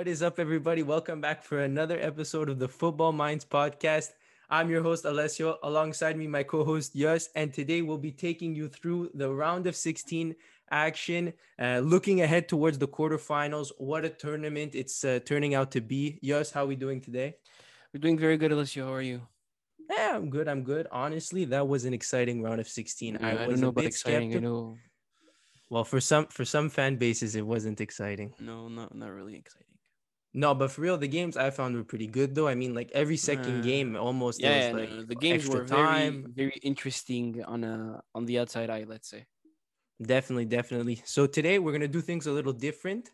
What is up, everybody? Welcome back for another episode of the Football Minds podcast. I'm your host, Alessio. Alongside me, my co host, Yus. And today we'll be taking you through the round of 16 action, uh, looking ahead towards the quarterfinals. What a tournament it's uh, turning out to be. Yus, how are we doing today? We're doing very good, Alessio. How are you? Yeah, I'm good. I'm good. Honestly, that was an exciting round of 16. Yeah, I, was don't know a about exciting. I know. Well, for some for some fan bases, it wasn't exciting. No, not not really exciting. No, but for real, the games I found were pretty good though. I mean, like every second Uh, game, almost Yeah, there yeah, like no, the games were very time. very interesting on a on the outside eye. Let's say. Definitely, definitely. So today we're gonna do things a little different.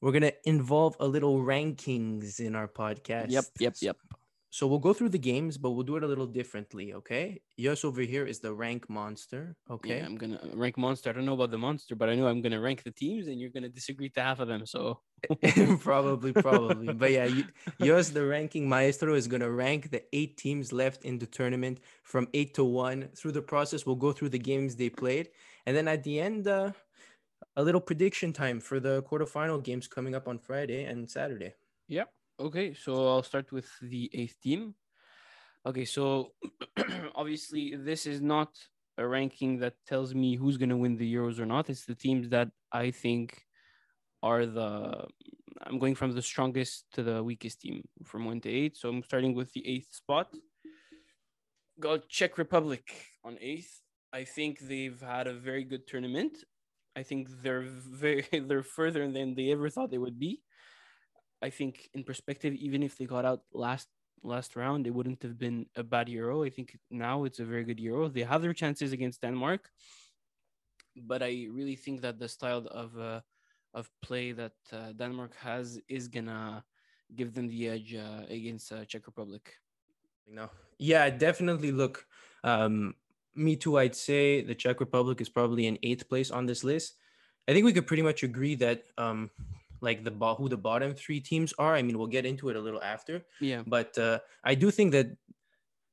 We're gonna involve a little rankings in our podcast. Yep, yep, yep. So we'll go through the games, but we'll do it a little differently. Okay. Yus over here is the rank monster. Okay. Yeah, I'm gonna rank monster. I don't know about the monster, but I know I'm gonna rank the teams, and you're gonna disagree to half of them. So probably, probably. But yeah, you, yours, the ranking maestro, is going to rank the eight teams left in the tournament from eight to one. Through the process, we'll go through the games they played. And then at the end, uh, a little prediction time for the quarterfinal games coming up on Friday and Saturday. yeah. Okay, so I'll start with the eighth team. Okay, so obviously this is not a ranking that tells me who's gonna win the Euros or not. It's the teams that I think are the I'm going from the strongest to the weakest team from one to eight. So I'm starting with the eighth spot. Got Czech Republic on eighth. I think they've had a very good tournament. I think they're very they're further than they ever thought they would be. I think in perspective, even if they got out last last round, it wouldn't have been a bad Euro. I think now it's a very good Euro. They have their chances against Denmark, but I really think that the style of uh, of play that uh, Denmark has is gonna give them the edge uh, against uh, Czech Republic. No. Yeah, definitely. Look, um, me too. I'd say the Czech Republic is probably in eighth place on this list. I think we could pretty much agree that, um, like the who the bottom three teams are. I mean, we'll get into it a little after, Yeah, but uh, I do think that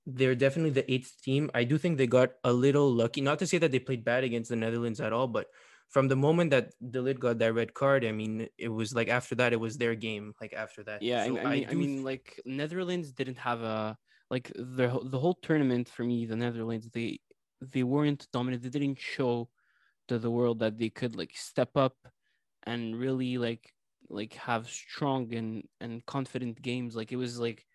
they're definitely the eighth team. I do think they got a little lucky. Not to say that they played bad against the Netherlands at all, but from the moment that De Ligt got that red card, I mean, it was like after that, it was their game. Like after that, yeah. So I, I mean, I, do mean, like Netherlands didn't have a like the the whole tournament for me. The Netherlands they they weren't dominant. They didn't show to the world that they could like step up and really like like have strong and and confident games. Like it was like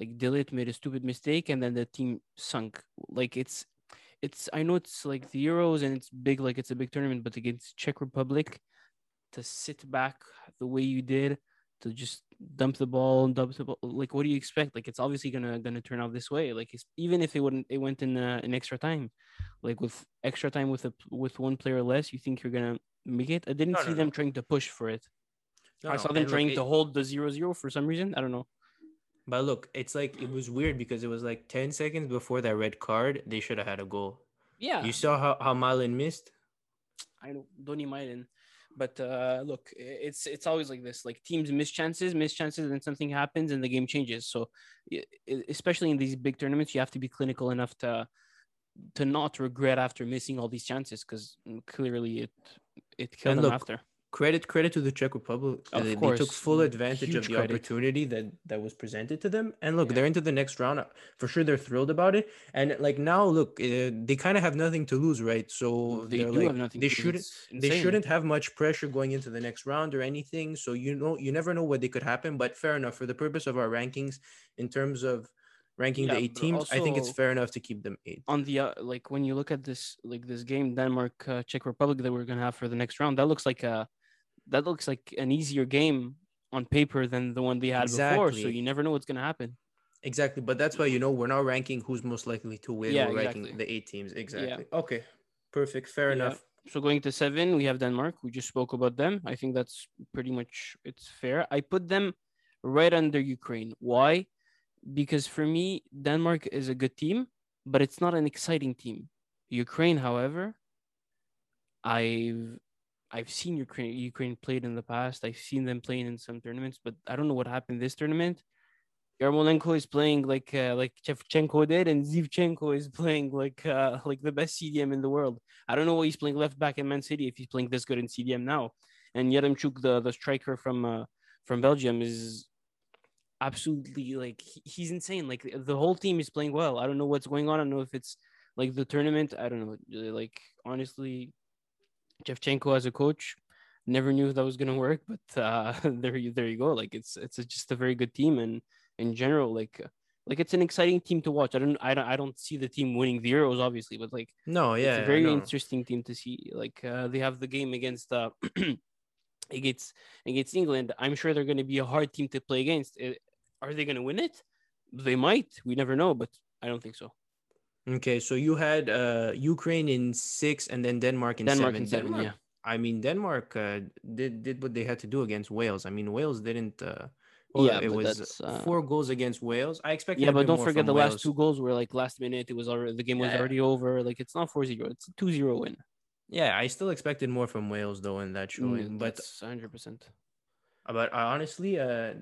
like De Ligt made a stupid mistake and then the team sunk. Like it's it's I know it's like the Euros and it's big like it's a big tournament, but against Czech Republic to sit back the way you did to just dump the ball and dump the ball like what do you expect like it's obviously gonna gonna turn out this way like it's, even if it wouldn't it went in uh, in extra time like with extra time with a with one player less you think you're gonna make it i didn't No, see no, them no. trying to push for it No, i saw them trying it- to hold the zero zero for some reason i don't know But look, it's like it was weird because it was like 10 seconds before that red card, they should have had a goal. yeah You saw how, how Malen missed? I don't Donny Maiden. But uh, look, it's it's always like this. Like teams miss chances, miss chances, and something happens, and the game changes. So, especially in these big tournaments, you have to be clinical enough to to not regret after missing all these chances, because clearly it it killed And them look, after. Credit credit to the Czech Republic. Of they, they took full advantage of the credit. opportunity that that was presented to them. And look, Yeah. they're into the next round. For sure, they're thrilled about it. And like now, look, uh, they kind of have nothing to lose, right? So They do like, have nothing. they shouldn't they shouldn't have much pressure going into the next round or anything. So you know, you never know what they could happen. But fair enough for the purpose of our rankings, in terms of ranking Yeah, the eight teams, I think it's fair enough to keep them eight. on the uh, like when you look at this like this game Denmark uh, Czech Republic that we're gonna have for the next round that looks like a that looks like an easier game on paper than the one they had before so you never know what's gonna happen Exactly, but that's why you know we're not ranking who's most likely to win. Yeah, we're ranking the eight teams. Exactly. Okay, perfect. Fair Yeah. enough. so going to seven we have Denmark we just spoke about them I think that's pretty much it's fair I put them right under Ukraine why because for me Denmark is a good team but it's not an exciting team Ukraine however I've I've seen Ukraine Ukraine played in the past. I've seen them playing in some tournaments, but I don't know what happened this tournament. Yarmolenko is playing like uh, like Shevchenko did, and Zinchenko is playing like uh, like the best CDM in the world. I don't know why he's playing left back in Man City if he's playing this good in CDM now. And Yaremchuk, the the striker from uh, from Belgium is absolutely like he- he's insane. Like the whole team is playing well. I don't know what's going on. I don't know if it's like the tournament. I don't know. Like honestly, Shevchenko as a coach never knew that was gonna work, but uh, there you there you go. Like it's it's a, just a very good team, and in general, like like it's an exciting team to watch. I don't I don't I don't see the team winning the Euros, obviously, but like No, yeah, it's a very interesting team to see. Like uh, they have the game against uh, against against England. I'm sure they're going to be a hard team to play against. Are they going to win it? They might. We never know, but I don't think so. Okay, so you had uh Ukraine in six and then Denmark in Denmark seven. in seven, Denmark, yeah. I mean, Denmark uh, did did what they had to do against Wales. I mean, Wales didn't. Uh, well, Yeah, it was uh, four goals against Wales. I expect. Yeah, but don't forget the last two goals were like last minute. It was already the game was Yeah. already over. Like it's not 4-0. It's a 2-0 win. Yeah, I still expected more from Wales though in that showing, Mm, but 100%. but uh, honestly, uh,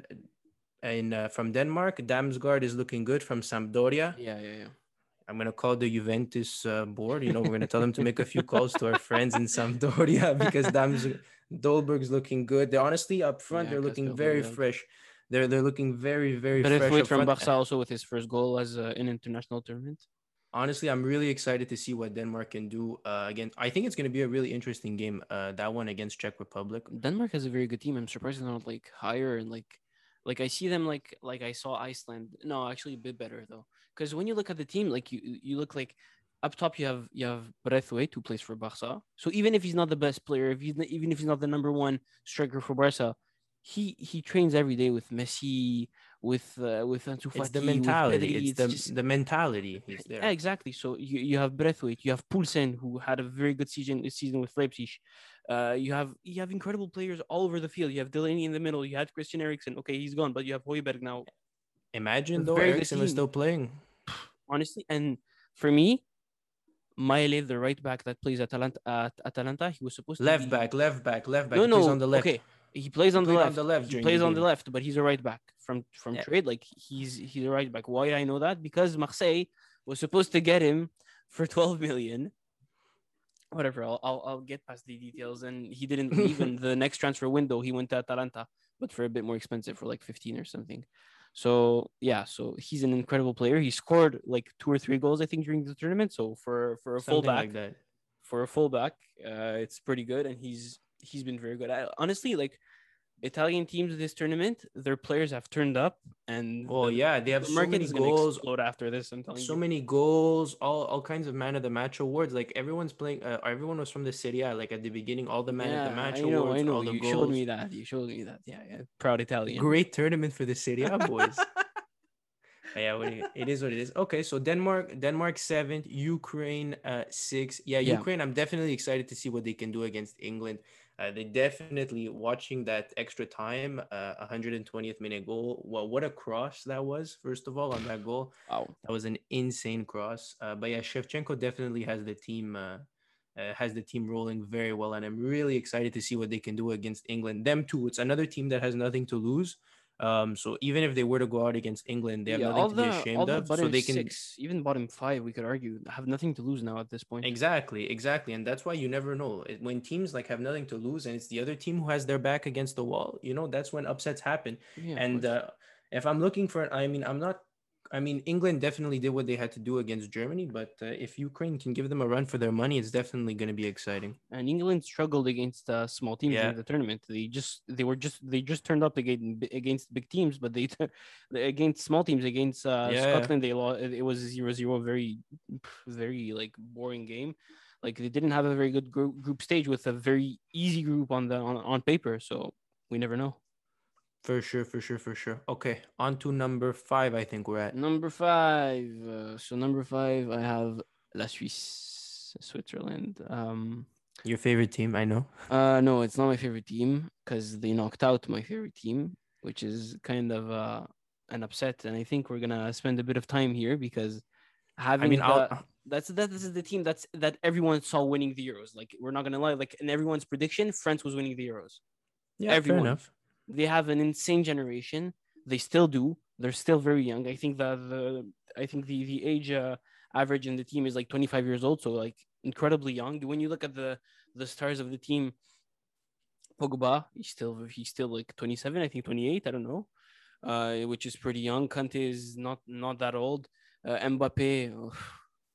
in uh, from Denmark, Damsgaard is looking good from Sampdoria. Yeah, yeah, yeah. I'm gonna call the Juventus uh, board. You know, we're gonna tell them to make a few calls to our friends in Sampdoria because Dams Dolberg's looking good. They're honestly up front. Yeah, they're looking very Højbjerg. fresh. They're they're looking very very But fresh. wait up from front. Barca also with his first goal as uh, an international tournament. Honestly, I'm really excited to see what Denmark can do uh, again. I think it's gonna be a really interesting game. Uh, that one against Czech Republic. Denmark has a very good team. I'm surprised they're not like higher and like like I see them like like I saw Iceland. No, actually a bit better though. Because when you look at the team, like you you look like up top you have you have Braithwaite who plays for Barca. So even if he's not the best player, if he's even if he's not the number one striker for Barca, he he trains every day with Messi, with uh, with Ansu It's the mentality. Pedri. It's the just- the mentality. He's there. yeah, exactly. So you, you have Braithwaite, you have Poulsen, who had a very good season season with Leipzig. Uh, you have you have incredible players all over the field. You have Delaney in the middle. You had Christian Eriksen. Okay, he's gone, but you have Højbjerg now. Imagine though very good was still playing. Honestly, and for me, Maehle, the right back that plays Atalanta, at Atalanta, he was supposed to Left be- back, left back, left back. No, no, on the left. okay. He plays on the played on left. the left He plays on the left, but he's a right back from from Yeah. trade. Like he's he's a right back. Why I know that? Because Marseille was supposed to get him for 12 million. Whatever, I'll, I'll I'll get past the details. And he didn't even the next transfer window. He went to Atalanta, but for a bit more expensive, for like 15 or something. So yeah, so he's an incredible player. He scored like two or three goals, I think, during the tournament. So for for a Something fullback, like that. for a fullback, uh, it's pretty good, and he's he's been very good. I, honestly, like Italian teams this tournament, their players have turned up, and well, the- yeah, they have the so many goals, explode after this. I'm telling so you. many goals, all all kinds of man of the match awards. Like everyone's playing. Uh, everyone was from the city. Like at the beginning, all the man of the match I know, awards. I know. All the You goals. showed me that. You showed me that. Yeah, yeah. Proud Italian. Great tournament for the city, boys. yeah, you- it is what it is. Okay, so Denmark, Denmark seventh, Ukraine uh six. Yeah, Yeah. Ukraine. I'm definitely excited to see what they can do against England. Uh, they definitely watching that extra time, uh, 120th minute goal. Well, what a cross that was! First of all, on that goal, Wow. that was an insane cross. Uh, but yeah, Shevchenko definitely has the team. Uh, uh, has the team rolling very well, and I'm really excited to see what they can do against England. Them too. It's another team that has nothing to lose. Um, so even if they were to go out against England, they have Yeah, nothing to the be ashamed the of. So they can six, even bottom five, we could argue, have nothing to lose now at this point. exactly, exactly, and that's why you never know when teams like have nothing to lose, and it's the other team who has their back against the wall. You know, that's when upsets happen. Yeah, and uh, if I'm looking for, I mean, I'm not. I mean, England definitely did what they had to do against Germany, but uh, if Ukraine can give them a run for their money, it's definitely going to be exciting. and England struggled against uh, small teams Yeah. in the tournament. They just they were just they just turned up against against big teams, but they against small teams against uh, Yeah. Scotland they lost. It was zero zero, very very like boring game. Like they didn't have a very good group, group stage with a very easy group on the on, on paper. So we never know. For sure, for sure, for sure. Okay, on to number five. I think we're at. Number five. Uh, so number five, I have La Suisse, Switzerland. Um, Your favorite team, I know. Uh, no, it's not my favorite team because they knocked out my favorite team, which is kind of uh, an upset. And I think we're gonna spend a bit of time here because having I mean, the- that's that this is the team that's that everyone saw winning the Euros. Like we're not gonna lie, like in everyone's prediction, France was winning the Euros. yeah, everyone. fair enough. They have an insane generation. They still do. They're still very young. I think that the I think the the age uh, average in the team is like 25 years old, so like incredibly young. When you look at the the stars of the team, Pogba, he's still he's still like 27, I think 28, I don't know, uh, which is pretty young. Kante is not not that old. Uh, Mbappe, oh,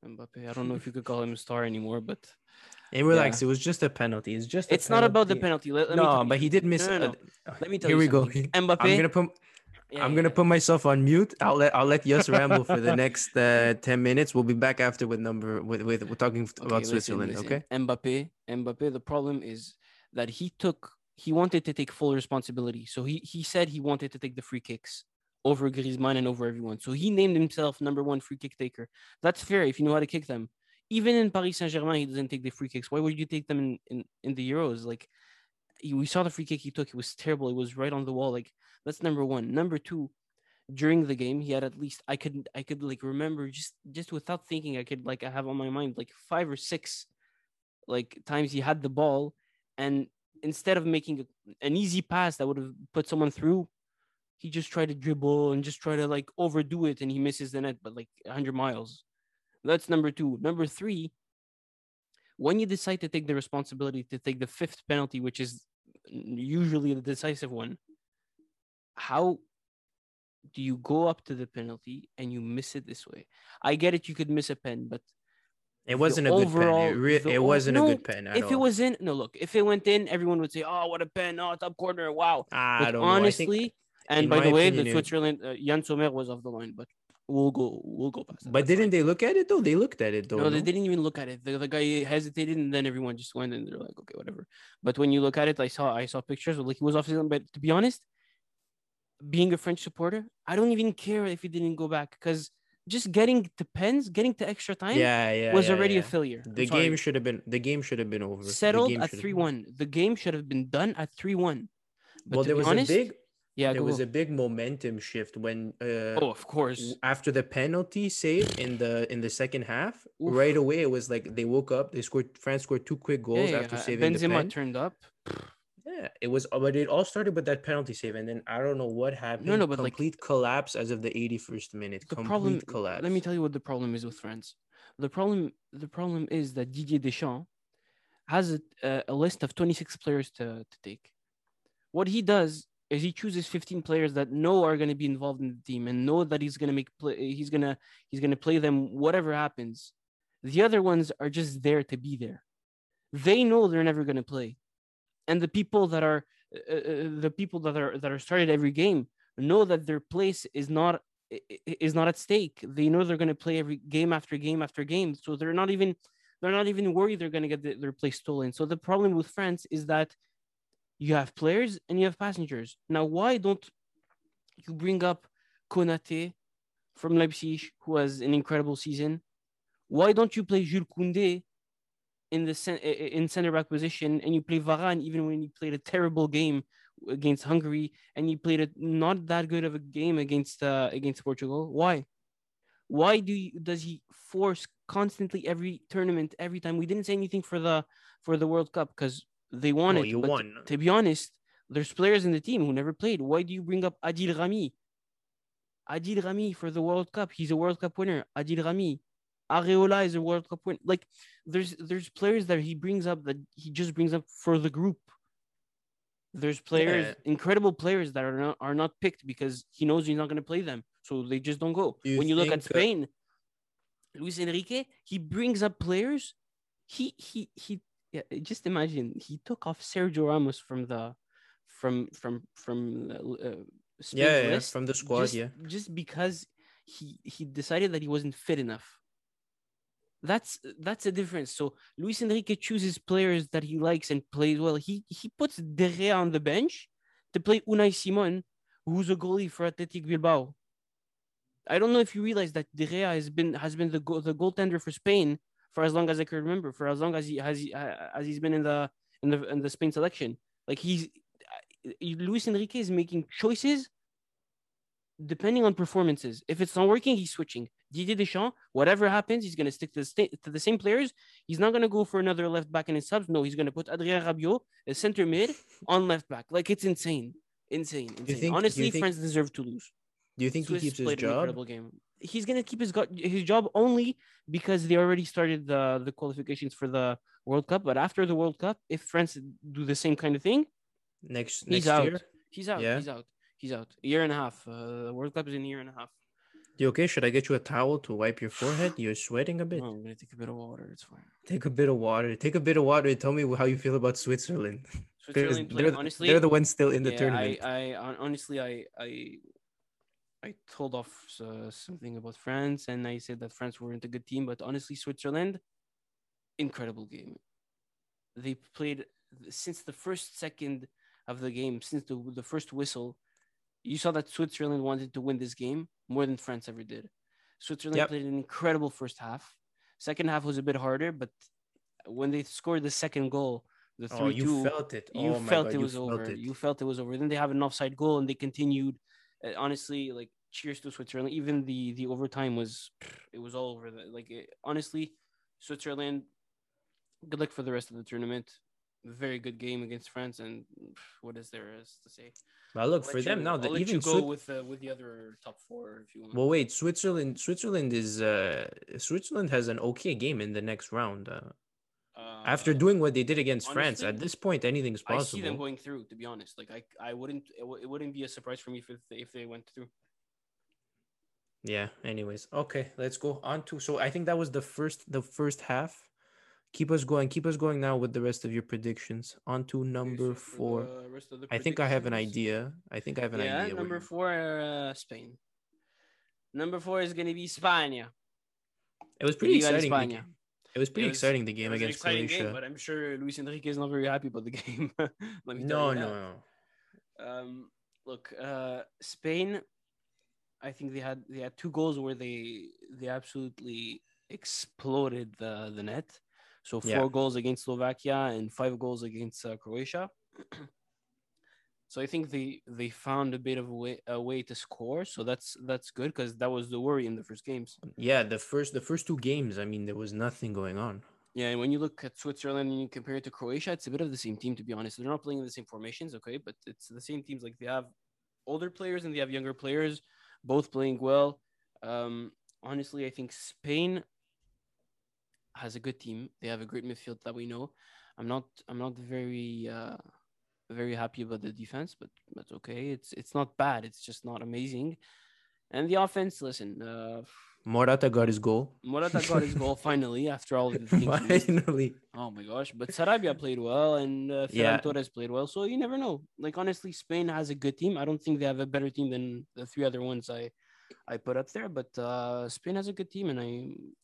Mbappe, I don't know if you could call him a star anymore, but And relax, it was just a penalty. It's just. a it's not about the penalty. penalty. Let, let no, but he did miss. No, no, a- no. Let me tell Here you we go. something. I'm gonna put. Yeah, I'm yeah, gonna yeah. put myself on mute. I'll let I'll let Yus ramble for the next uh, ten minutes. We'll be back after with number with with we're talking Okay, about listen, Switzerland. listen. Okay. Mbappe, Mbappe. The problem is that he took. He wanted to take full responsibility. So he he said he wanted to take the free kicks over Griezmann and over everyone. So he named himself number one free kick taker. That's fair if you know how to kick them. Even in Paris Saint Germain, he doesn't take the free kicks. Why would you take them in in, in the Euros? Like we saw the free kick he took. It was terrible. It was right on the wall. Like that's number one. Number two, during the game, he had at least I could I could like remember just just without thinking I could like I have on my mind like five or six like times he had the ball and instead of making an easy pass that would have put someone through, he just tried to dribble and just try to like overdo it and he misses the net, but like 100 miles. That's number two. Number three, when you decide to take the responsibility to take the fifth penalty, which is usually the decisive one, how do you go up to the penalty and you miss it this way? I get it, you could miss a pen, but It wasn't a good pen. overall- It, re- it wasn't a good pen if all. it was in, no, look, if it went in, everyone would say, "Oh, what a pen! Oh, top corner! Wow!" I But don't know. Honestly, think, and by the way, opinion, the Switzerland uh, Yann Sommer was off the line, but we'll go, we'll go past. that, but that's didn't fine. they look at it though? They looked at it though. No, they didn't even look at it. The, the guy hesitated, and then everyone just went, and they're like, "Okay, whatever." But when you look at it, I saw, I saw pictures. Like he was off. But to be honest, being a French supporter, I don't even care if he didn't go back because just getting to pens, getting to extra time, Yeah, yeah. was yeah, already yeah. a failure. I'm The sorry. game should have been. The game should have been over. Settled at three been- one. The game should have been done at three one. But Well, there was honest, a big. Yeah, there was a big momentum shift when. Uh, oh, of course. after the penalty save in the in the second half, Oof. right away it was like they woke up. They scored. France scored two quick goals Yeah, after yeah, saving the Benzema pen. turned up. Yeah, it was. But it all started with that penalty save, and then I don't know what happened. no, no, but, like, complete collapse as of the eighty first minute. The complete problem. collapse. Let me tell you what the problem is with France. The problem. The problem is that Didier Deschamps has a, a, list of twenty six players to to take. What he does is he chooses fifteen players that know are going to be involved in the team and know that he's going to make play. He's gonna he's gonna play them whatever happens. The other ones are just there to be there. They know they're never going to play, and the people that are uh, uh, the people that are that are started every game know that their place is not is not at stake. They know they're going to play every game after game after game, so they're not even they're not even worried they're going to get the, their place stolen. So the problem with France is that you have players and you have passengers. Now, why don't you bring up Konate from Leipzig, who has an incredible season? Why don't you play Jules Koundé in the in center back position and you play Varane even when you played a terrible game against Hungary and you played a not that good of a game against uh, against Portugal? Why? Why do you, does he force constantly every tournament every time? We didn't say anything for the for the World Cup because they won No, it. you but won. To be honest, there's players in the team who never played. Why do you bring up Adil Rami? Adil Rami for the World Cup. He's a World Cup winner. Adil Rami. Areola is a World Cup winner. Like there's there's players that he brings up that he just brings up for the group. There's players, Yeah. incredible players that are not are not picked because he knows he's not going to play them, so they just don't go. Do you when you look at Spain, Luis Enrique, he brings up players. He he he. Yeah, just imagine he took off Sergio Ramos from the from from from uh, uh, Yeah, yeah, from the squad, just, yeah. just because he he decided that he wasn't fit enough. That's that's a difference. So Luis Enrique chooses players that he likes and plays well. He he puts De Gea on the bench to play Unai Simon, who's a goalie for Athletic Bilbao. I don't know if you realize that De Gea has been has been the goal, the goaltender for Spain for as long as I can remember, for as long as he has as he's been in the in the in the Spain selection. Like he's Luis Enrique is making choices depending on performances. If it's not working, he's switching. Didier Deschamps, whatever happens, he's gonna stick to the sta- to the same players. He's not gonna go for another left back in his subs. No, he's gonna put Adrien Rabiot, a center mid, on left back. Like it's insane, insane, insane. think- Honestly, think- France deserve to lose. Do you think Swiss he keeps his job? incredible game. He's gonna keep his his job only because they already started the the qualifications for the World Cup. But after the World Cup, if France do the same kind of thing, next He's next out. year. He's out. Yeah. He's out. He's out. A year and a half. Uh, the World Cup is in a year and a half. You okay? Should I get you a towel to wipe your forehead? You're sweating a bit. No, I'm gonna take a bit of water. It's fine. Take a bit of water. Take a bit of water and tell me how you feel about Switzerland. They're, Switzerland they're, the- honestly. they're the ones still in the yeah, tournament. I, I honestly, I, I, I told off uh, something about France, and I said that France weren't a good team. But honestly, Switzerland, incredible game. They played since the first second of the game, since the the first whistle. You saw that Switzerland wanted to win this game more than France ever did. Switzerland Yep. played an incredible first half. Second half was a bit harder, but when they scored the second goal, the oh, three you two, felt it. you oh felt God, it you was felt over. it. You felt it was over. Then they have an offside goal, and they continued. Uh, honestly, like cheers to Switzerland. Even the the overtime was it was all over. The, like it, honestly, Switzerland. Good luck for the rest of the tournament. Very good game against France, and what is there is to say? Well, look I'll for them you- now. I'll The, even go Swit- with uh, with the other top four if you want. well, wait. Switzerland. Switzerland is. Uh, Switzerland has an okay game in the next round. Uh, after Uh, doing what they did against France, at this point, anything's I possible. see them going through. To be honest, like I, I wouldn't. It, w- it wouldn't be a surprise for me if they, if they went through. Yeah. Anyways, okay, let's go on to. So I think that was the first the first half. Keep us going. Keep us going now with the rest of your predictions. On to Okay, number so four. the rest of the I think I have an idea. I think I have an yeah, idea. number four, uh, Spain. Number four is going to be Spania. It was pretty exciting. The España. game. It was pretty It was- exciting. The game against Croatia. game, but I'm sure Luis Enrique is not very happy about the game. Let me no, tell you no, no. Um, look, uh, Spain. I think they had they had two goals where they they absolutely exploded the the net. So four Yeah. goals against Slovakia and five goals against uh, Croatia. so I think they they found a bit of a way a way to score. So that's that's good because that was the worry in the first games. Yeah, the first the first two games. I mean, there was nothing going on. Yeah, and when you look at Switzerland and you compare it to Croatia, it's a bit of the same team to be honest. They're not playing in the same formations, okay, but it's the same teams. Like they have older players and they have younger players, both playing well. Um, honestly, I think Spain has a good team. They have a great midfield that we know. I'm not I'm not very uh very happy about the defense, but that's okay. It's it's not bad. It's just not amazing. And the offense, listen, uh Morata got his goal. Morata got his goal finally after all the things. Finally. Oh my gosh! But Sarabia played well, and uh, Ferran Yeah. Torres played well. So you never know. Like honestly, Spain has a good team. I don't think they have a better team than the three other ones I, I put up there. But uh, Spain has a good team, and I,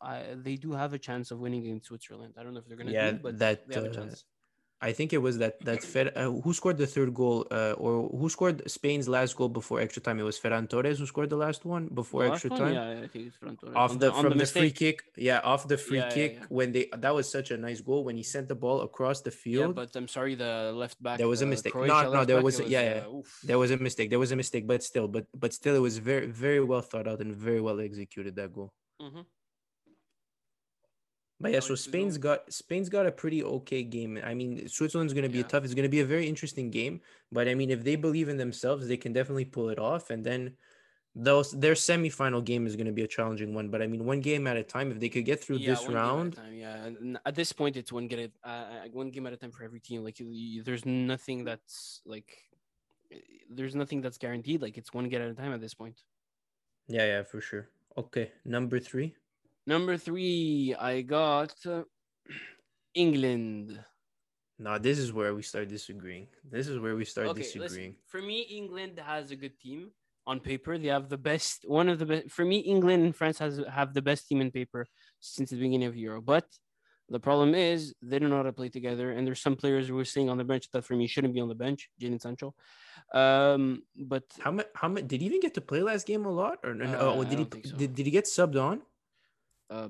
I, they do have a chance of winning against Switzerland. I don't know if they're gonna Yeah, do, but that, they have a uh, chance. I think it was that that Fer, uh, who scored the third goal, uh, or who scored Spain's last goal before extra time. It was Ferran Torres who scored the last one before The extra one? time. Yeah, I think it's Ferran Torres. Off On the, on from the, free kick, yeah, off the free Yeah, yeah, kick yeah. when they that was such a nice goal when he sent the ball across the field. Yeah, but I'm sorry, the left back. There was a uh, mistake. No, Croatia no, there was a- yeah, yeah. uh. There was a mistake. There was a mistake, but still, but but still, it was very very well thought out and very well executed that goal. Mhm. But yeah, so Spain's got Spain's got a pretty okay game. I mean, Switzerland's going to be a Yeah. tough. It's going to be a very interesting game. But I mean, if they believe in themselves, they can definitely pull it off. And then those their semifinal game is going to be a challenging one. But I mean, one game at a time. If they could get through Yeah, this one game at a round, time, yeah. And at this point, it's one get it, uh, uh, one game at a time for every team. Like, there's nothing that's like, eh, there's nothing that's guaranteed. Like, it's one get at a time at this point. yeah, yeah, for sure. Okay, number three. Number three, I got England. Now this is where we start disagreeing. This is where we start Okay, disagreeing. listen. For me, England has a good team on paper. They have the best, one of the best. For me, England and France has have the best team in paper since the beginning of Euro. But the problem is they don't know how to play together, and there's some players who are sitting on the bench that for me shouldn't be on the bench. Jadon Sancho. Um, but How much? How much? Did he even get to play last game a lot, or no? no, Uh, oh, did he? so. Did, did he get subbed on? Uh,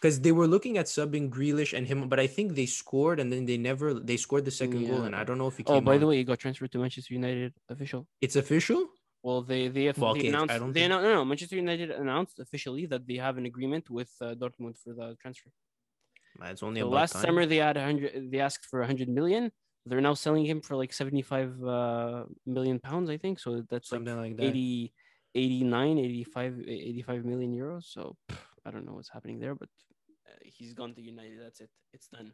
Because they were looking at subbing Grealish and him, but I think they scored and then they never they scored the second goal, and I don't know if he oh, by the way, he got transferred to Manchester United official. it's official. Well, they they, have, Well, they okay, I announced don't they think- no, no Manchester United announced officially that they have an agreement with uh, Dortmund for the transfer. It's only So last time. summer they had 100 they asked for 100 million. They're now selling him for like 75 uh, million pounds, I think. So that's something like like that. 80 89 85 85 million euros. So I don't know what's happening there, but uh, he's gone to United. That's it. It's done.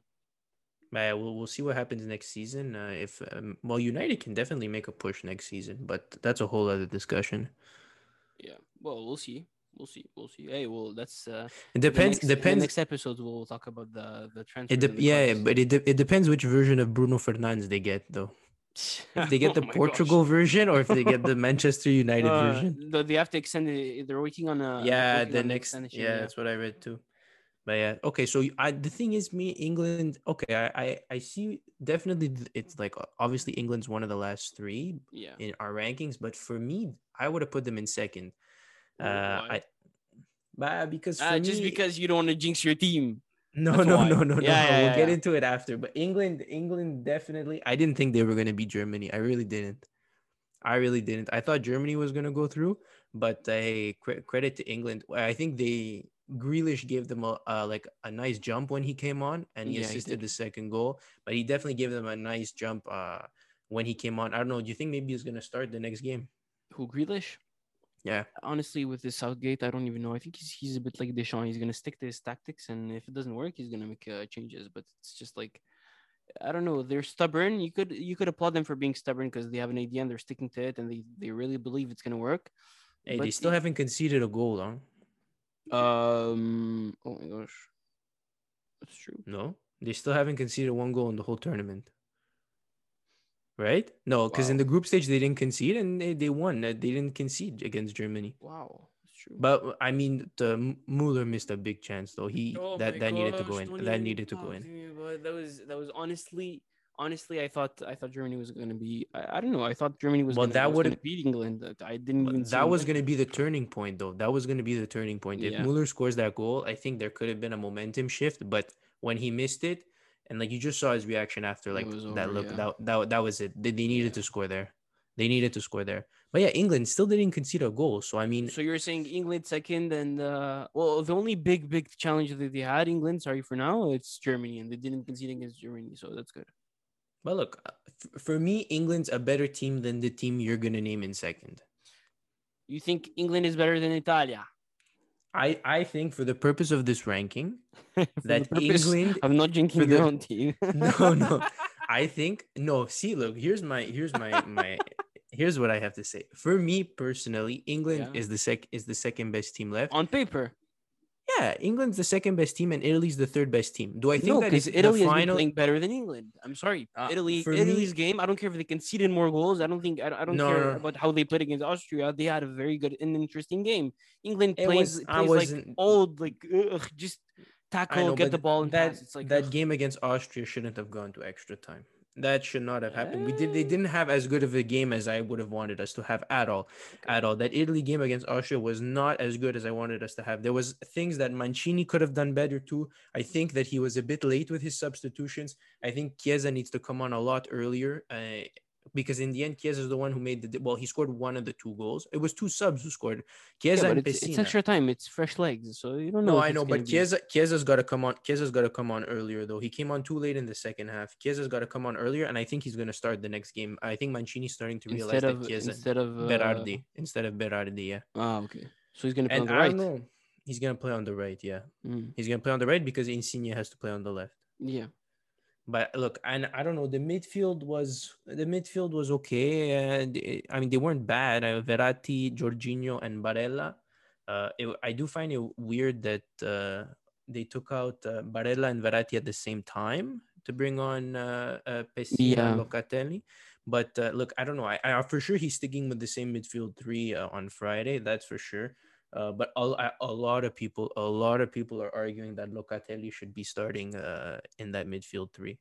Yeah, we'll we'll see what happens next season. Uh, if um, well, United can definitely make a push next season, but that's a whole other discussion. Yeah. Well, we'll see. We'll see. We'll see. Hey, well, that's uh, It depends. Next, depends. Next episode, we'll talk about the the transfer. it de- yeah, but it, de- it depends which version of Bruno Fernandes they get, though. If they get the Portugal version or if they get the Manchester United version. Uh, They have to extend it. They're working on a. yeah, the next. extension, Yeah, that's what I read too. But yeah, okay. So I the thing is, me England. Okay, I I, I see definitely. It's like obviously England's one of the last three yeah. in our rankings, but for me, I would have put them in second. Uh, why? I, but because for Uh, just because you don't want to jinx your team. No, That's no, why. no, no, no. Yeah, yeah, we'll yeah, get into it after. But England, England definitely. I didn't think they were gonna beat Germany. I really didn't. I really didn't. I thought Germany was gonna go through, but uh, hey, cre- credit to England. I think they Grealish gave them a uh, like a nice jump when he came on, and he Yeah, he assisted did. the second goal. But he definitely gave them a nice jump uh, when he came on. I don't know. Do you think maybe he's gonna start the next game? Who Grealish? Yeah. Honestly, with this Southgate, I don't even know. I think he's he's a bit like Deschamps. He's gonna stick to his tactics, and if it doesn't work, he's gonna make uh, changes. But it's just like I don't know. They're stubborn. You could you could applaud them for being stubborn because they have an idea and they're sticking to it, and they they really believe it's gonna work. Hey, they still the- haven't conceded a goal, huh? Um. Oh my gosh, that's true. No, they still haven't conceded one goal in the whole tournament. Right? No, because in the group stage they didn't concede and they, they won. Uh, They didn't concede against Germany. Wow, that's true. But I mean, the M- Mueller missed a big chance though. He Oh that my that needed to go in. That needed to go in. me. That was that was honestly honestly I thought I thought Germany was gonna be I, I don't know I thought Germany was Well, gonna, that would've- beat England. That I didn't even see That was going to be the turning point though. That was going to be the turning point. If Yeah. Mueller scores that goal, I think there could have been a momentum shift. But when he missed it, and like you just saw his reaction after, like was that look, yeah. that, that that was it. They, they needed Yeah. to score there. They needed to score there. But yeah, England still didn't concede a goal. So I mean, So you're saying England second and uh well the only big big challenge that they had England sorry for now it's Germany and they didn't concede against Germany so that's good. But look, uh, for me, England's a better team than the team you're gonna name in second. You think England is better than Italia? I I think for the purpose of this ranking, that purpose England. of not drinking your the- own team. No, no. I think no. See, look. Here's my here's my my. Here's what I have to say. For me personally, England Yeah. is the sec is the second best team left. On paper. Yeah, England's the second best team, and Italy's the third best team. Do I think no, that if Italy been final? playing better than England. I'm sorry, Uh, Italy. for me- Italy's game. I don't care if they conceded more goals. I don't think. I don't, I don't No, care no. about how they played against Austria. They had a very good and interesting game. England It plays was- I plays like old, like ugh, just tackle, know, get the ball, and that pass. It's like that ugh. game against Austria shouldn't have gone to extra time. That should not have happened. We did. They Eh. didn't have as good of a game as I would have wanted us to have at all. At all. That Italy game against Austria was not as good as I wanted us to have. There was things that Mancini could have done better too. I think that he was a bit late with his substitutions. I think Chiesa needs to come on a lot earlier. Uh, because in the end, Chiesa is the one who made the well. He scored one of the two goals. It was two subs who scored. Yeah, Chiesa but and it's, it's extra time. It's fresh legs, so you don't know. No, I know, but be- Chiesa Chiesa's got to come on. Chiesa's got to come on earlier though. He came on too late in the second half. Chiesa's got to come on earlier, and I think he's going to start the next game. I think Mancini's starting to realize instead that of Chiesa instead of uh, Berardi instead of Berardi, yeah. Ah, okay. So he's gonna play And on the I right. don't know. He's gonna play on the right, yeah. Mm, He's gonna play on the right because Insigne has to play on the left. yeah. But look, and I don't know. The midfield was the midfield was okay. And it- I mean, they weren't bad. Uh, Verratti, Jorginho, and Barella. Uh, it, I do find it weird that uh, they took out uh, Barella and Verratti at the same time to bring on uh, uh, Pessina and Locatelli. But uh, look, I don't know. I, I for sure he's sticking with the same midfield three uh, on Friday. That's for sure. Uh, but a, a- lot of people, a lot of people are arguing that Locatelli should be starting uh, in that midfield three.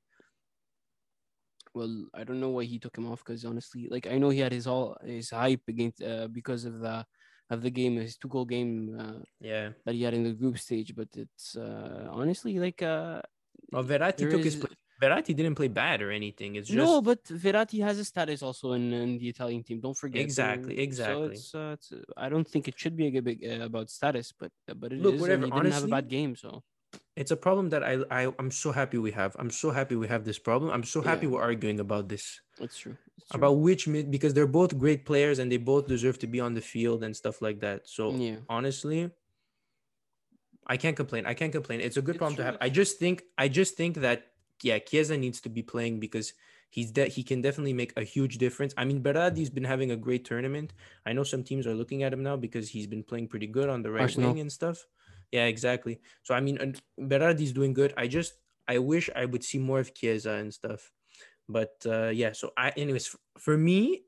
Well, I don't know why he took him off because honestly, like I know he had his all his hype against uh, because of the of the game, his two goal game uh, Yeah. that he had in the group stage. But it's uh, honestly like uh, Well, Verratti took his place. Verratti didn't play bad or anything. It's just no, but Verratti has a status also in, in the Italian team. Don't forget. Exactly, So exactly. it's, uh, it's uh, I don't think it should be a big uh, about status, but but it is. Look, and whatever, didn't have a bad game, so it's a problem that I, I I'm so happy we have. I'm so happy we have this problem. I'm so happy Yeah. we're arguing about this. That's true. It's true. About which mid because they're both great players and they both deserve to be on the field and stuff like that. So yeah. honestly, I can't complain. I can't complain. It's a good It's problem to have. I just think I just think that yeah, Chiesa needs to be playing because he's de- he can definitely make a huge difference. I mean, Berardi's been having a great tournament. I know some teams are looking at him now because he's been playing pretty good on the right Arsenal. wing and stuff. Yeah, exactly. So I mean, Berardi's doing good. I just I wish I would see more of Chiesa and stuff. But uh, yeah, so I anyways for me,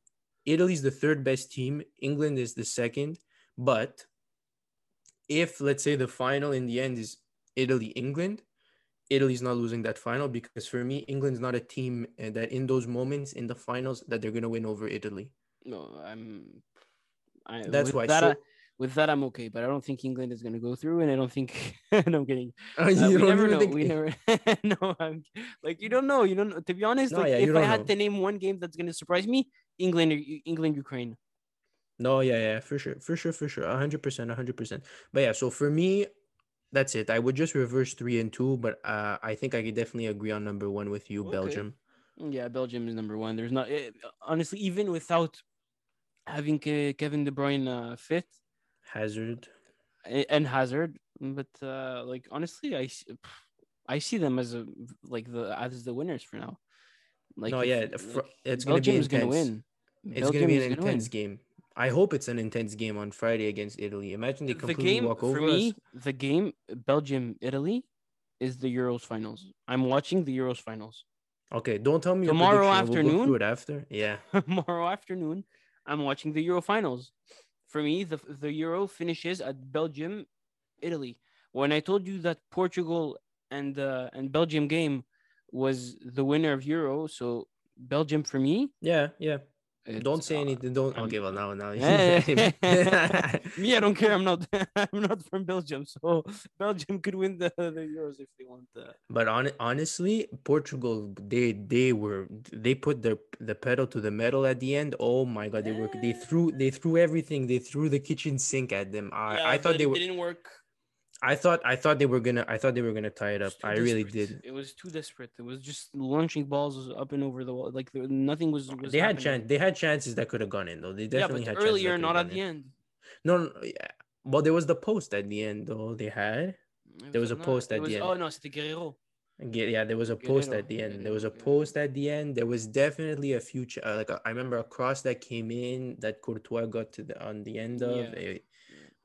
Italy's the third best team. England is the second. But if let's say the final in the end is Italy England, Italy's not losing that final because for me, England's not a team uh, that in those moments in the finals that they're gonna win over Italy. No, I'm. I, That's why, That, so- I- with that, I'm okay, but I don't think England is going to go through, and I don't think. and I'm kidding. Uh, Uh, you we never know. think- We never. no, I'm like you don't know. You don't. know. To be honest, No, like yeah, if I had know. to name one game that's going to surprise me, England, England, Ukraine. No, yeah, yeah, for sure, for sure, for sure, hundred percent, hundred percent. But yeah, so for me, that's it. I would just reverse three and two, but uh, I think I could definitely agree on number one with you, Okay. Belgium. Yeah, Belgium is number one. There's not eh, honestly even without having Ke- Kevin De Bruyne uh, fit Hazard. and Hazard, but uh, like honestly, I I see them as a like the as the winners for now. Like no, if- yeah, like, fr- it's gonna be Belgium is gonna win. It's Belgium gonna be an intense game. I hope it's an intense game on Friday against Italy. Imagine they The completely game walk for over me, us. the game Belgium Italy is the Euros finals. I'm watching the Euros finals Okay, don't tell me Tomorrow. We'll afternoon? it after. Yeah. tomorrow afternoon. I'm watching the Euro finals. For me, the the Euro finishes at Belgium, Italy. When I told you that Portugal and uh, and Belgium game was the winner of Euro, so Belgium for me. Yeah, yeah. It's, don't say uh, anything. Don't. I'm- Okay, well now, now. Eh, me, I don't care. I'm not. I'm not from Belgium, so Belgium could win the, the Euros if they want. Uh, But on, honestly, Portugal they they were they put their the pedal to the metal at the end. Oh my god, they were they threw they threw everything. They threw the kitchen sink at them. I I thought they were didn't work. I thought I thought they were gonna I thought they were gonna tie it up. was I really did. It was too desperate. It was just launching balls up and over the wall. Like there, nothing was. was They had chance. They had chances that could have gone in though. They Yeah, definitely but had earlier, not at gone the in. end. No, no, yeah. Well, there was the post at the end though. They had. It There was a not- post it at the end. Oh no, c'était Guerreiro. Yeah, yeah, there was a post Guerreiro, at the end. There was a post at the end. There was definitely a future. Uh, like a, I remember a cross that came in that Courtois got to the on the end of. Yeah. eh,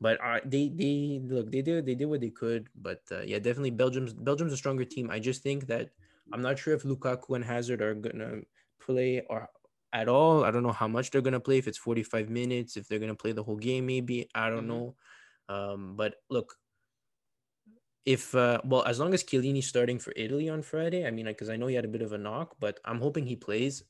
but uh, they they look they did they did what they could. But uh, yeah, definitely Belgium's Belgium's a stronger team. I just think that I'm not sure if Lukaku and Hazard are gonna play or at all. I don't know how much they're gonna play. If it's 45 minutes, if they're gonna play the whole game, maybe I don't Mhm. know. Um, but look, if uh, well, as long as Chiellini's starting for Italy on Friday, I mean, because I know he had a bit of a knock, but I'm hoping he plays.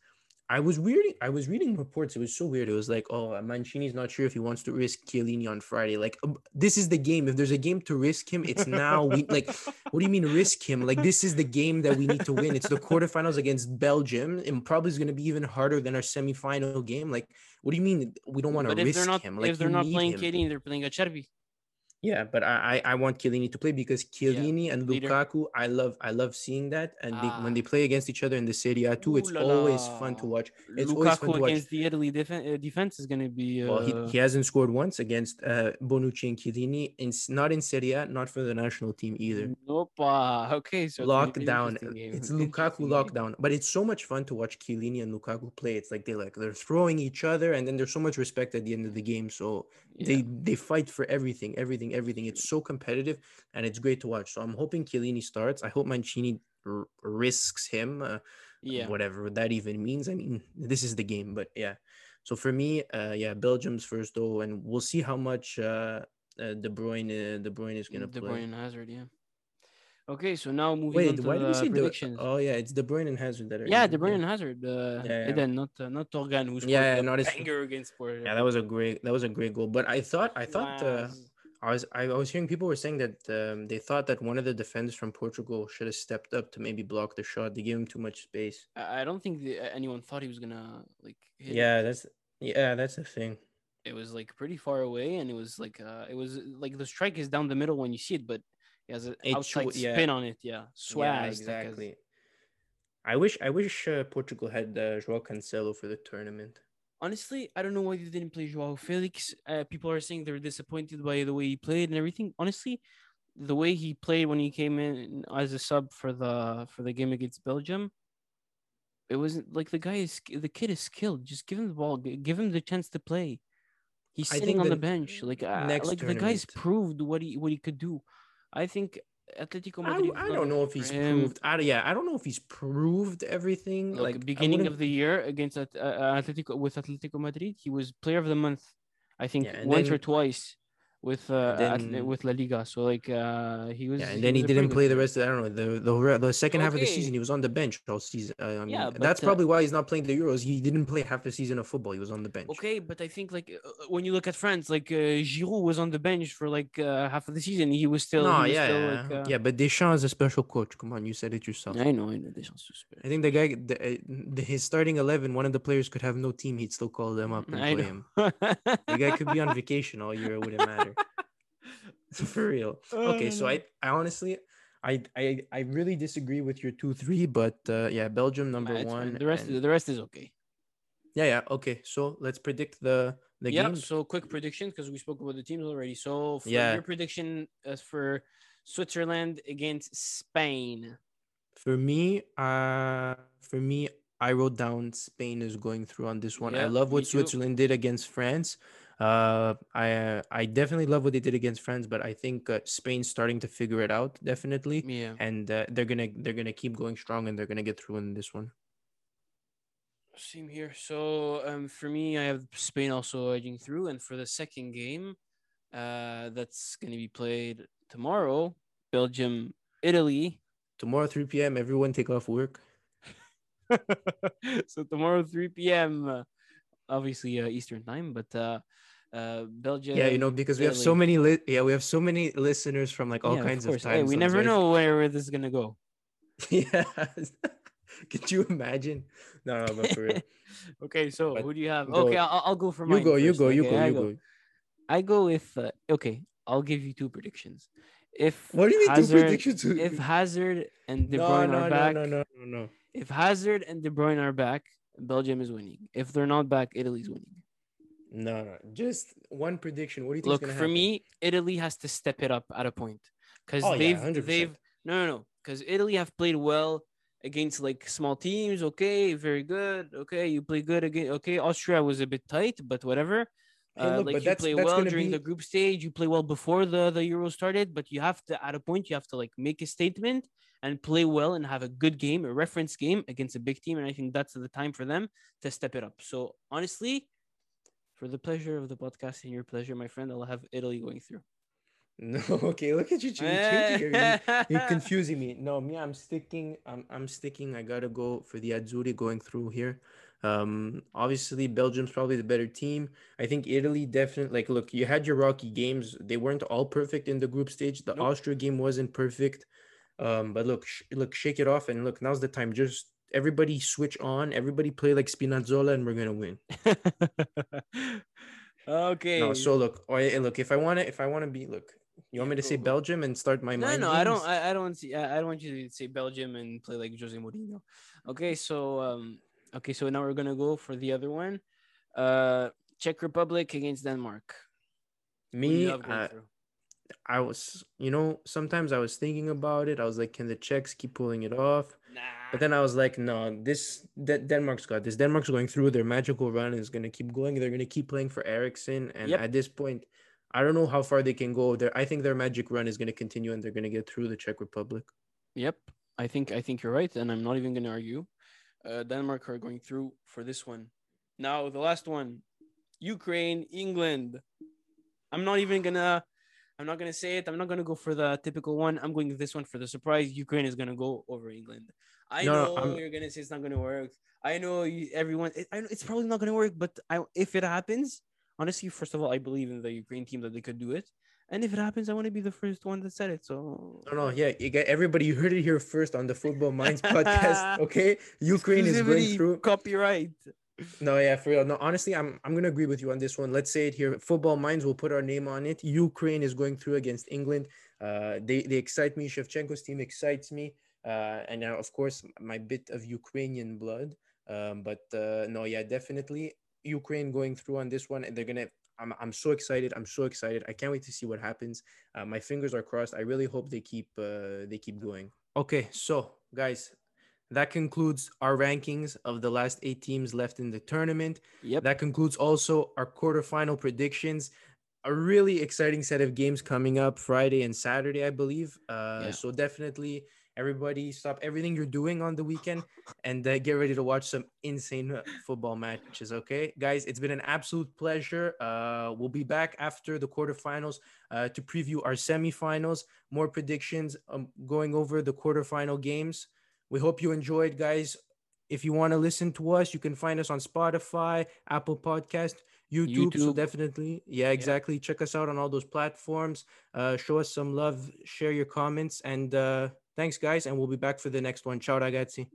I was reading, I was reading reports. It was so weird. It was like, oh, Mancini's not sure if he wants to risk Chiellini on Friday. Like, um, this is the game. If there's a game to risk him, it's now. We like, what do you mean risk him? Like, this is the game that we need to win. It's the quarterfinals against Belgium, and probably is going to be even harder than our semifinal game. Like, what do you mean we don't want to risk not, him? Like, if they're not playing him. Katie, they're playing Acerbi. Yeah, but I, I want Chiellini to play because Chiellini and leader. Lukaku, I love I love seeing that, and they, when they Ah. play against each other in the Serie A too, it's la always la. fun to watch. It's always fun Lukaku to watch. against the Italy defen- uh, defense is going to be. Uh, Well, he, he hasn't scored once against uh, Bonucci and Chiellini, in, not in Serie A, not for the national team either. Nope. uh, Okay, so it's gonna be an Lockdown, it's Lukaku game. lockdown, but it's so much fun to watch Chiellini and Lukaku play. It's like they like they're throwing each other, and then there's so much respect at the end of the game. So Yeah. they they fight for everything, everything, everything. It's so competitive, and it's great to watch. So I'm hoping Chiellini starts. I hope Mancini r- risks him, uh, yeah. whatever that even means. I mean, this is the game, but yeah. So for me, uh, yeah, Belgium's first though, and we'll see how much uh, uh De Bruyne uh, De Bruyne is gonna De play. De Bruyne and Hazard, yeah. Okay, so now moving on to why did we say De? predictions. Oh yeah, it's De Bruyne and Hazard that are. yeah, De Bruyne and Hazard. Uh, Yeah, yeah. Eden, not uh, not Torgan, who scored Yeah, the not his- against Porto. Yeah, that was a great that was a great goal. But I thought I thought uh, I was I was hearing people were saying that um, they thought that one of the defenders from Portugal should have stepped up to maybe block the shot. They gave him too much space. I don't think the, anyone thought he was gonna like. Yeah, that's yeah, that's the thing. it was like pretty far away, and it was like uh, it was like the strike is down the middle when you see it, but it has an It outside sw- yeah. spin on it. Yeah, swag. yeah, like, as- exactly. I wish I wish uh, Portugal had uh, Joao Cancelo for the tournament. Honestly, I don't know why they didn't play Joao Felix. Uh, people are saying they're disappointed by the way he played and everything. Honestly, the way he played when he came in as a sub for the for the game against Belgium, it wasn't like the guy is the kid is skilled. Just give him the ball, give him the chance to play. He's sitting on the bench. Like uh, like the guy's proved what he what he could do. I think Atletico I, Madrid. I don't know if he's proved. I, yeah, I don't know if he's proved everything. Look, like beginning of the year against uh, Atletico with Atletico Madrid, he was player of the month. I think Yeah, once or twice with uh, and Atle- then- with La Liga. So like uh, he was. Yeah, and then he was a pretty didn't play the rest. Of, I don't know the the the second half of the season. He was on the bench all season. Uh, I mean, Yeah, but, that's uh, probably why he's not playing the Euros. He didn't play half the season of football. He was on the bench. Okay, but I think like uh, when you look at France, like uh, Giroud was on the bench for like uh, half of the season. He was still. no, he was yeah, still, yeah, like, uh, yeah. But Deschamps is a special coach. Come on, you said it yourself. I know, I know. Deschamps is special. I think the guy, the, uh, the, his starting eleven, one of the players could have no team. He'd still call them up and I play know. him. The guy could be on vacation all year. It wouldn't matter. For real. Okay, so I, I honestly, I, I, I really disagree with your two three, but uh, yeah, Belgium number It's one. The rest, and- the rest is okay. yeah, yeah. Okay, so let's predict the the yeah. games. So quick prediction because we spoke about the teams already. So for Yeah. your prediction as for Switzerland against Spain. For me, uh, for me, I wrote down Spain is going through on this one. I love what. Switzerland did against France. Uh, I uh, I definitely love what they did against France, but I think uh, Spain's starting to figure it out definitely, Yeah. and uh, they're gonna they're gonna keep going strong and they're gonna get through in this one. Same here. So um, for me, I have Spain also edging through, and for the second game, uh, that's to be played tomorrow. Belgium, Italy. Tomorrow 3 p.m. Everyone take off work. so tomorrow, 3 p.m. uh, obviously uh, Eastern time, but uh, uh, Belgium. yeah, you know because we have so many li- yeah we have so many listeners from like all Yeah, kinds of, course. time Hey, we never right? know where, where this is gonna go. yeah. Could you imagine? No, no, but for real. okay, so But who do you have? go- okay, I'll, I'll go for you mine go, you first, go, you okay? go, I you go. go. I go with uh, okay. I'll give you two predictions. If What do you mean two predictions? if Hazard and De Bruyne no, are back, no, no, no, no, no. if Hazard and De Bruyne are back, Belgium is winning. If they're not back, Italy's winning. No, no, just one prediction. What do you think? Look, for me, Italy has to step it up at a point because Oh, they've 100%. they've no no no because Italy have played well against like small teams. Okay, very good. Okay, you play good again. Okay, Austria was a bit tight, but whatever. Hey, Uh, like but you that's- play that's well during be- the group stage, you play well before the the Euro started, but you have to at a point you have to like make a statement and play well and have a good game, a reference game against a big team, and I think that's the time for them to step it up. So honestly, for the pleasure of the podcast and your pleasure, my friend, I'll have Italy going through. No, okay. Look at you ch- changing everything. You're confusing me. No, me, I'm sticking. I'm, I'm sticking. I gotta go for the Azzurri going through here. Um, obviously Belgium's probably the better team. I think Italy definitely. Like, look, you had your rocky games. They weren't all perfect in the group stage. The Nope. Austria game wasn't perfect. Um, but look, sh- look, shake it off and look. Now's the time. Just everybody switch on. Everybody play like Spinazzola, and we're gonna win. okay. No, so look, or eh, look, if I want to, if I want to be, look, you want me to say. Belgium and start my no, mind no, I don't. I, I don't want to. I I don't want you to say Belgium and play like Jose Mourinho. Okay, so um, okay, so now we're gonna go for the other one. Uh, Czech Republic against Denmark. Who do you Me, going I, was, you know, sometimes I was thinking about it. I was like, can the Czechs keep pulling it off? Nah. But then I was like, no, this De- Denmark's got this. Denmark's going through their magical run is going to keep going. They're going to keep playing for Eriksen, and Yep. at this point, I don't know how far they can go. There, I think their magic run is going to continue, and they're going to get through the Czech Republic. Yep, I think I think you're right, and I'm not even gonna argue. Uh, Denmark are going through for this one. Now the last one, Ukraine, England. I'm not even gonna. I'm not gonna say it. I'm not gonna go for the typical one. I'm going with this one for the surprise. Ukraine is gonna go over England. I No, no, know I'm- you're gonna say it's not gonna work. I know you, everyone. It, I know it's probably not gonna work, but I, if it happens, honestly, first of all, I believe in the Ukraine team that they could do it. And if it happens, I want to be the first one that said it. So No, no, yeah, you get everybody. You heard it here first on the Football Minds podcast. Okay, Ukraine is going through. copyright. No, yeah, for real. No, honestly, I'm I'm gonna agree with you on this one. Let's say it here. Football minds will put our name on it. Ukraine is going through against England. Uh, they they excite me. Shevchenko's team excites me. Uh, and now of course my bit of Ukrainian blood. Um, but uh, no, yeah, definitely Ukraine going through on this one, and they're gonna. I'm, I'm so excited. I'm so excited. I can't wait to see what happens. Uh, my fingers are crossed. I really hope they keep uh, they keep going. Okay, so guys, that concludes our rankings of the last eight teams left in the tournament. Yep. That concludes also our quarterfinal predictions. A really exciting set of games coming up Friday and Saturday, I believe. Uh, Yeah. So definitely, everybody stop everything you're doing on the weekend and uh, get ready to watch some insane football matches. Okay, guys, it's been an absolute pleasure. Uh, we'll be back after the quarterfinals uh, to preview our semifinals, more predictions, um, going over the quarterfinal games. We hope you enjoyed, guys. If you want to listen to us, you can find us on Spotify, Apple Podcast, YouTube. So definitely, yeah, exactly. Check us out on all those platforms. Uh, show us some love, share your comments, and uh, thanks, guys. And we'll be back for the next one. Ciao, ragazzi.